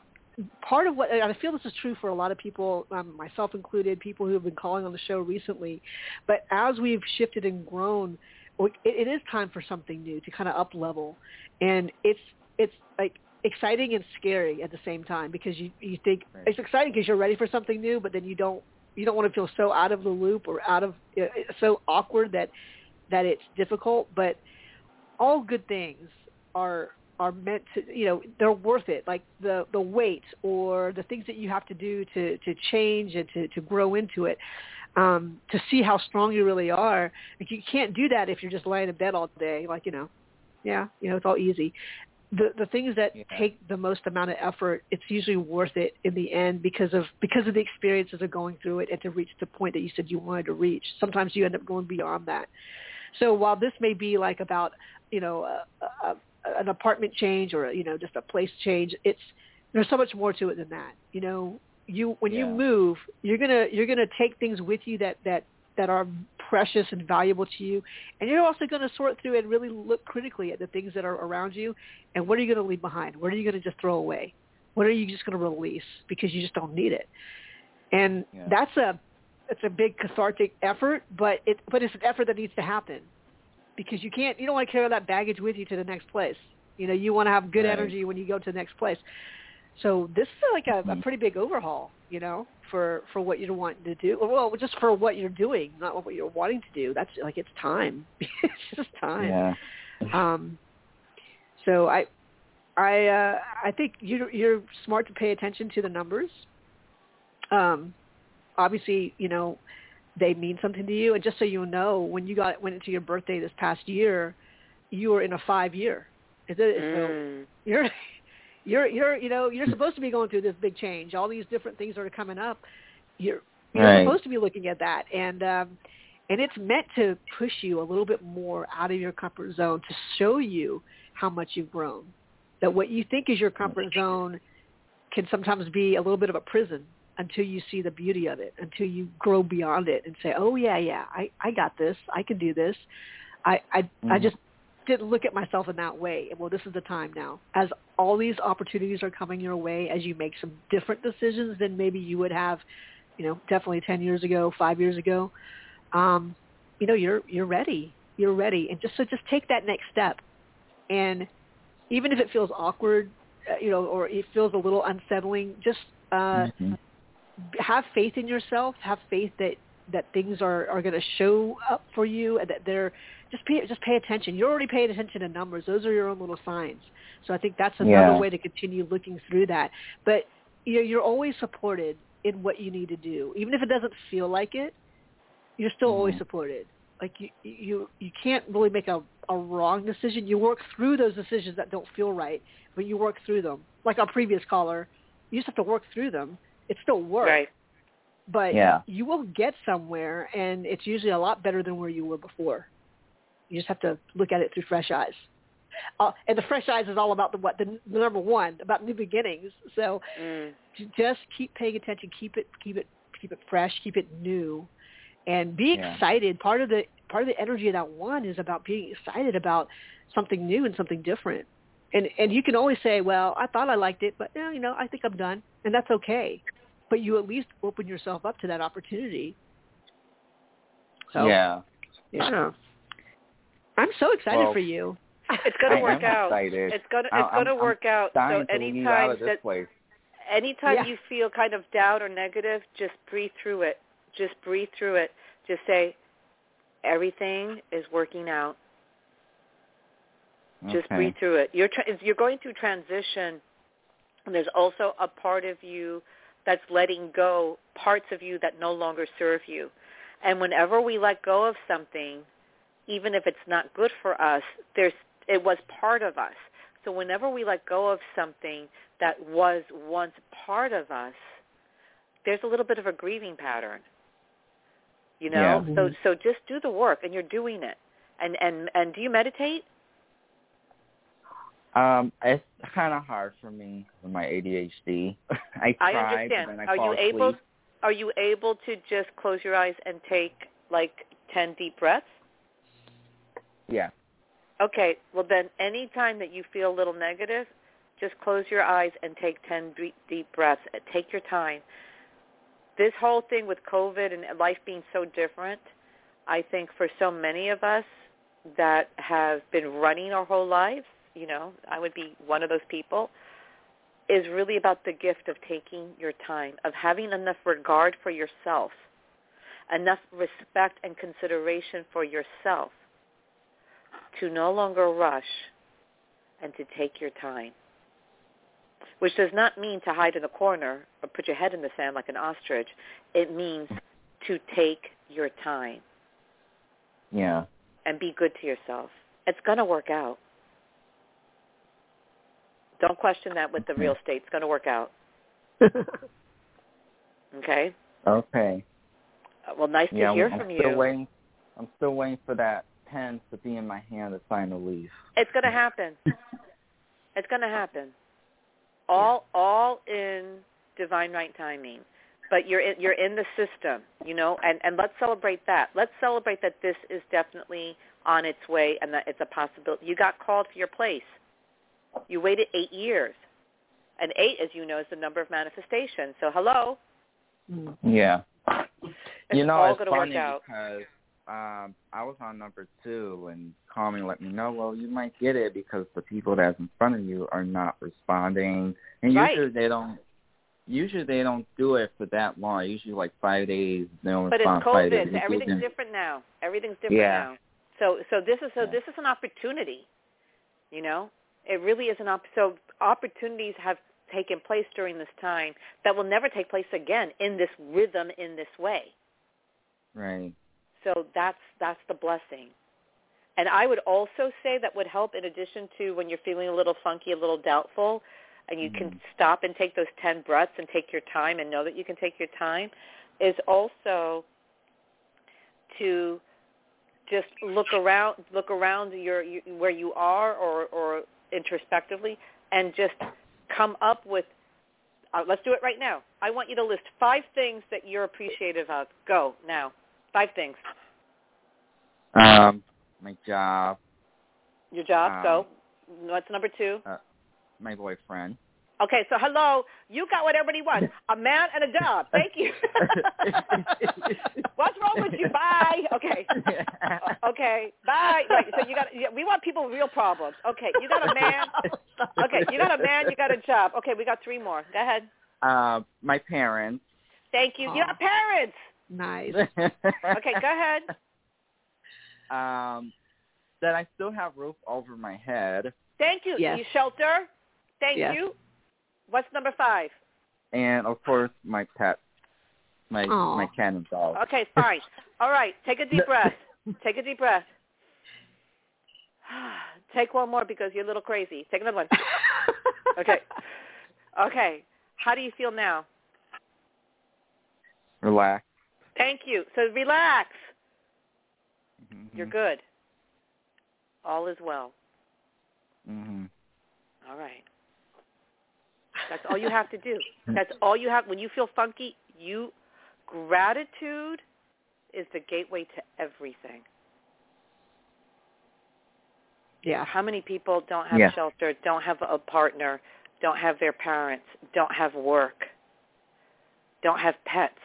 part of what and I feel this is true for a lot of people, um, myself included, people who have been calling on the show recently. But as we've shifted and grown, it, it is time for something new to kind of up level, and it's it's like exciting and scary at the same time because you you think it's exciting because you're ready for something new, but then you don't you don't want to feel so out of the loop or out of uh, so awkward that that it's difficult, but all good things are are meant to you know they're worth it. Like the the wait or the things that you have to do to to change and to to grow into it um to see how strong you really are. Like you can't do that if you're just laying in bed all day like you know. Yeah you know it's all easy the the things that Yeah. take the most amount of effort it's usually worth it in the end because of because of the experiences of going through it and to reach the point that you said you wanted to reach sometimes you end up going beyond that so while this may be like about, you know, a, a, an apartment change or, you know, just a place change, it's there's so much more to it than that. You know, you when you move, you're going to you're going to take things with you that that that are precious and valuable to you, and you're also going to sort through and really look critically at the things that are around you and what are you going to leave behind? What are you going to just throw away? What are you just going to release because you just don't need it? And Yeah. that's a it's a big cathartic effort, but it but it's an effort that needs to happen because you can't you don't want to carry that baggage with you to the next place. You know, you want to have good Right. energy when you go to the next place. So this is like a, a Mhm. pretty big overhaul, you know, for for what you're wanting to do. Well, just for what you're doing, not what you're wanting to do. That's like it's time. it's just time. yeah. Um, so I, I, uh, I think you're you're smart to pay attention to the numbers. Um, obviously, you know, they mean something to you. And just so you know, when you got went into your birthday this past year, you were in a five year. Is it, So Mm. you're you're you're you know you're supposed to be going through this big change. All these different things are coming up. You're you're Right. supposed to be looking at that, and um, and it's meant to push you a little bit more out of your comfort zone to show you how much you've grown. That what you think is your comfort zone can sometimes be a little bit of a prison until you see the beauty of it, until you grow beyond it and say, "Oh yeah, yeah, I I got this. I can do this." I I I Mhm. just didn't look at myself in that way. Well, this is the time now. As all these opportunities are coming your way, as you make some different decisions than maybe you would have, you know, definitely 10 years ago, 5 years ago, um, you know, you're you're ready. You're ready. And just so just take that next step. And even if it feels awkward, uh, you know, or it feels a little unsettling, just uh Mhm. have faith in yourself. Have faith that that things are are going to show up for you, and that they're just pay just pay attention. You're already paying attention to numbers; those are your own little signs. So I think that's another Yeah. way to continue looking through that. But you know, you're always supported in what you need to do, even if it doesn't feel like it. You're still always Mhm. supported. Like you you you can't really make a a wrong decision. You work through those decisions that don't feel right, but you work through them. Like our previous caller, you just have to work through them. It's still work Right. But Yeah. you will get somewhere and it's usually a lot better than where you were before you just have to look at it through fresh eyes uh, and the fresh eyes is all about the what the, the number one about new beginnings. So Mm. just keep paying attention, keep it keep it keep it fresh, keep it new, and be Yeah. excited. Part of the part of the energy of that one is about being excited about something new and something different. And and you can always say, well, I thought I liked it, but eh, you know, I think I'm done, and that's okay. But you at least open yourself up to that opportunity. So yeah. yeah. I'm so excited Well, for you. It's going to work out. excited. It's going to it's going to I'm- I'm work out. So Dying to leave out anytime that place. anytime Yeah. you feel kind of down or negative, just breathe through it. Just breathe through it. Just say everything is working out. Just Okay. breathe through it. You're tra- you're going through transition, and there's also a part of you that's letting go parts of you that no longer serve you. And whenever we let go of something, even if it's not good for us, there's it was part of us. So whenever we let go of something that was once part of us, there's a little bit of a grieving pattern. You know? Yeah. So so just do the work and you're doing it. And and and do you meditate? Um, it's kind of hard for me with my ADHD. I I tried, understand. I Are you able are you able to just close your eyes and take like 10 deep breaths? Yeah. Okay, well then anytime that you feel a little negative, just close your eyes and take 10 deep, deep breaths. Uh, Take your time. This whole thing with COVID and life being so different, I think for so many of us that have been running our whole lives, you know, I would be one of those people, is really about the gift of taking your time, of having enough regard for yourself, enough respect and consideration for yourself to no longer rush and to take your time. Which does not mean to hide in a corner or put your head in the sand like an ostrich. It means to take your time Yeah. and be good to yourself. It's going to work out. Don't question that with the real estate. It's going to work out. Okay? Okay. Uh, Well, nice Yeah, to hear I'm from still you. waiting. I'm still waiting for that pen to be in my hand to sign the lease. It's going to happen. It's going to happen. All all in divine right timing. But you're in, you're in the system, you know, and and let's celebrate that. Let's celebrate that this is definitely on its way and that it's a possibility. You got called for your place. You waited 8 years. And 8 as you know is the number of manifestations. So hello. Mm. Yeah. It's you know, all it's gonna work funny out. because um I was on number two and call me let me know, well, you might get it because the people that's in front of you are not responding. And Right. usually they don't usually they don't do it for that long. Usually like five days they don't But it's respond five days. COVID. So everything's different now. Everything's different Yeah. now. So so this is so Yeah. this is an opportunity. You know, it really is an op. So opportunities have taken place during this time that will never take place again in this rhythm in this way. Right. So that's that's the blessing. And I would also say that would help in addition to when you're feeling a little funky, a little doubtful, and you can Mhm. stop and take those 10 breaths and take your time and know that you can take your time is also to just look around look around your you, where you are or or introspectively and just come up with uh, let's do it right now. I want you to list 5 things that you're appreciative of. Go now. 5 things. Um, my job, Your job, Um, go. What's number two? my boyfriend. Okay, so hello, you got what everybody wants. A man and a job. Thank you. What's wrong with you? Bye. Okay. Okay. Bye. Right. So you got yeah, we want people with real problems. Okay, you got a man. Okay, you got a man, you got a job. Okay, we got three more. Go ahead. Uh, my parents. Thank you. You got parents. Nice. Okay, go ahead. Um, that I still have roof over my head, Thank you. Yes. You shelter. Thank Yes. you. What's number five? and of course my pet, my Aw. my cat and dog. Okay, fine. All right, take a deep breath. Take a deep breath. Take one more because you're a little crazy. Take another one. Okay. Okay. How do you feel now? Relax. Thank you. So relax. Mhm. You're good. All is well. Mhm. All right. That's all you have to do. Mm. That's all you have. When you feel funky, you gratitude is the gateway to everything. Yeah. How many people don't have Yeah. shelter, don't have a partner, don't have their parents, don't have work, don't have pets,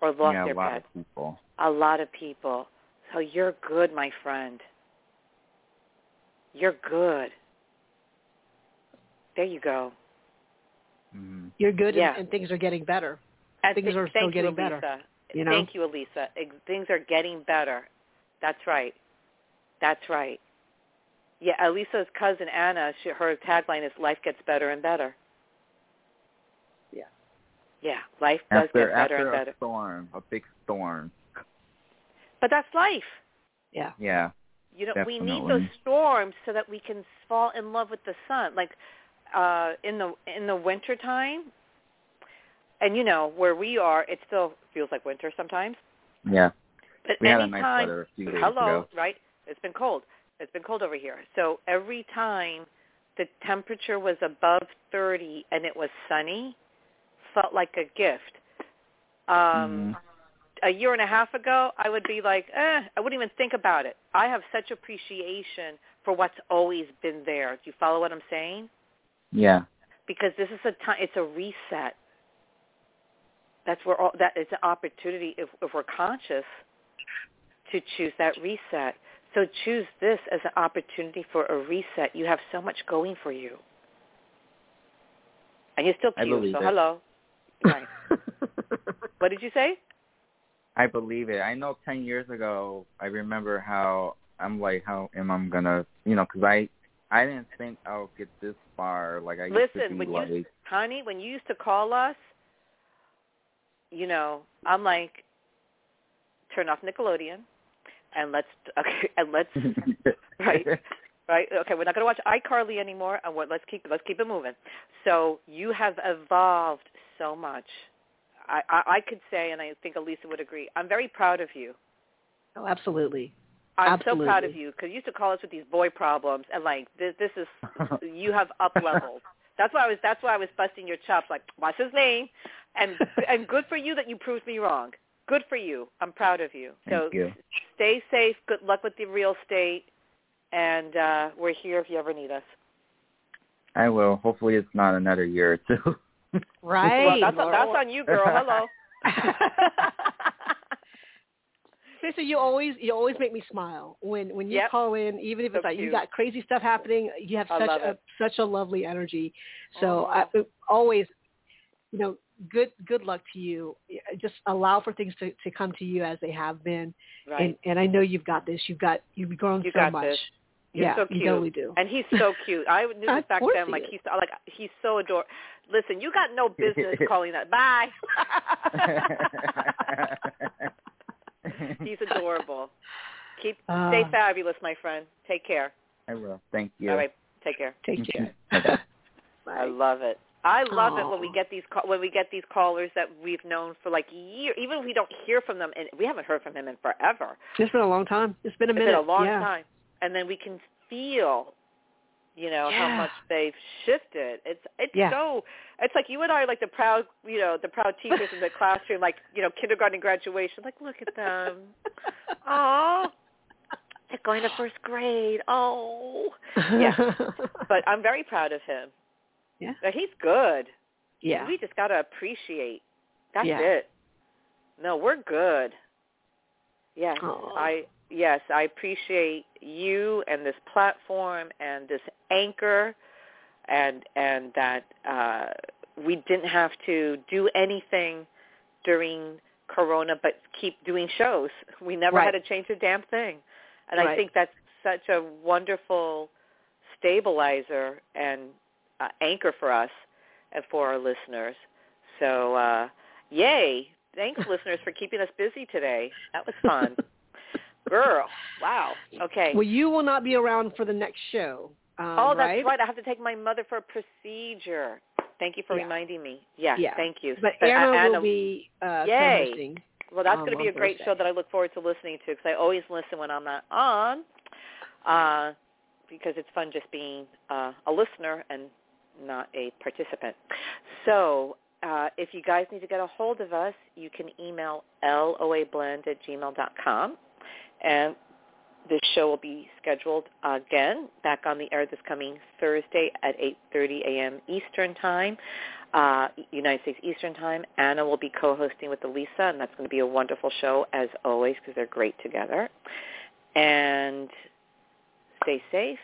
or lost yeah, their a lot pets? of people. A lot of people. So you're good, my friend. You're good. There you go. Mhm. You're good Yeah. and, and things are getting better. And Things th- are still getting you, better, Alyssa. you know? Thank you, Alyssa. Things are getting better. That's right. That's right. Yeah, Alyssa's cousin Anna, she, her tagline is "Life gets better and better." Yeah. Yeah, life does After get better after and a better. storm, a big storm. But that's life. Yeah. Yeah. You know, we need those storms so that we can fall in love with the sun. Like uh in the in the winter time, and you know where we are, it still feels like winter sometimes. Yeah. But We had a anytime, nice weather a few days hello, ago. right? It's been cold. It's been cold over here. So every time the temperature was above 30 and it was sunny, felt like a gift. Um Mhm. a year and a half ago, I would be like, eh, I wouldn't even think about it. I have such appreciation for what's always been there. Do you follow what I'm saying? Yeah. Because this is a time, it's a reset. That's where all, that it's an opportunity if, if we're conscious to choose that reset. So choose this as an opportunity for a reset. You have so much going for you. And you're still I cute, so it. hello. Right. what did you say? I believe it. I know 10 years ago, I remember how I'm like, how am I gonna, you know, because I, I didn't think I'll get this far. Like I used Listen, to be when like, you, honey, when you used to call us, you know, I'm like, turn off Nickelodeon, and let's okay, and let's right, right, okay, we're not going to watch iCarly anymore, and what, let's keep let's keep it moving. So you have evolved so much. I, I I could say, and I think Alyssa would agree. I'm very proud of you. oh, absolutely. I'm so proud of you because you used to call us with these boy problems, and like this, this is you have up levels. That's why I was. That's why I was busting your chops. Like, what's his name? And and good for you that you proved me wrong. Good for you. I'm proud of you. so Thank you. stay safe. Good luck with the real estate, and uh, we're here if you ever need us. I will. Hopefully, it's not another year or two. Right. Well, that's that's on you, girl. Hello. Listen, you always you always make me smile when when you Yep. call in, even if it's So like you got crazy stuff happening. You have I such a it. such a lovely energy. So I always, you know, good good luck to you. Just allow for things to to come to you as they have been, Right. and and I know you've got this. You've got you've grown You so got much. this. You're yeah, so you cute. totally do. And he's so cute. I knew this back then. Like is. he's like he's so adorable. Listen, you got no business calling that. Bye. he's adorable. Keep Uh, stay fabulous, my friend. Take care. I will. Thank you. All right. Take care. Take care. Bye-bye. I love it. I love it when we get these call- when we get these callers that we've known for like years. Even if we don't hear from them, and we haven't heard from him in forever. It's been a long time. It's been a minute. It's been a long yeah. time, and then we can feel, you know, how much they've shifted. It's it's Yeah. so. It's like you and I are like the proud, you know, the proud teachers in the classroom, like you know, kindergarten graduation. Like, look at them. Oh, they're going to first grade. Oh, Yeah. but I'm very proud of him. Yeah. But he's good. yeah. We just gotta appreciate. That's Yeah. it. No, we're good. Yes, Aw. I yes, I appreciate you and this platform and this anchor, and and that uh, we didn't have to do anything during Corona, but keep doing shows. We never Right. had to change a damn thing, and I think that's such a wonderful stabilizer and uh, anchor for us and for our listeners. So, uh, yay! Thanks, listeners, for keeping us busy today. That was fun. Girl, wow. Okay. Well, you will not be around for the next show. Um, oh, that's right. right. I have to take my mother for a procedure. Thank you for Yeah. reminding me. Yes, Yeah. thank you. But uh, Anna, Anna will be uh, Yay. co-hosting. Well, that's um, going to be a great Thursday. show that I look forward to listening to because I always listen when I'm not on, uh, because it's fun just being uh, a listener and not a participant. So uh, if you guys need to get a hold of us, you can email loablend at gmail.com. And this show will be scheduled again back on the air this coming Thursday at 8.30 a.m. Eastern Time, uh, United States Eastern Time. Anna will be co-hosting with Alyssa, and that's going to be a wonderful show as always because they're great together. And stay safe,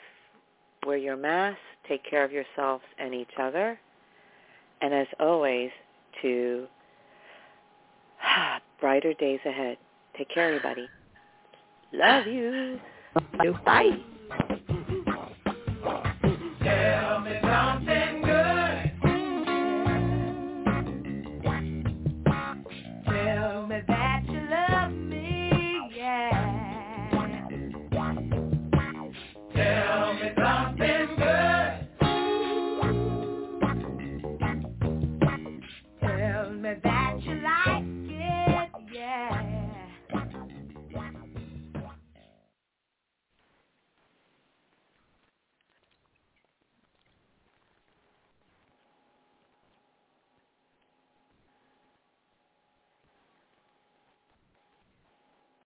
wear your mask, take care of yourselves and each other. And as always, to brighter days ahead. Take care, everybody. Love you. Bye.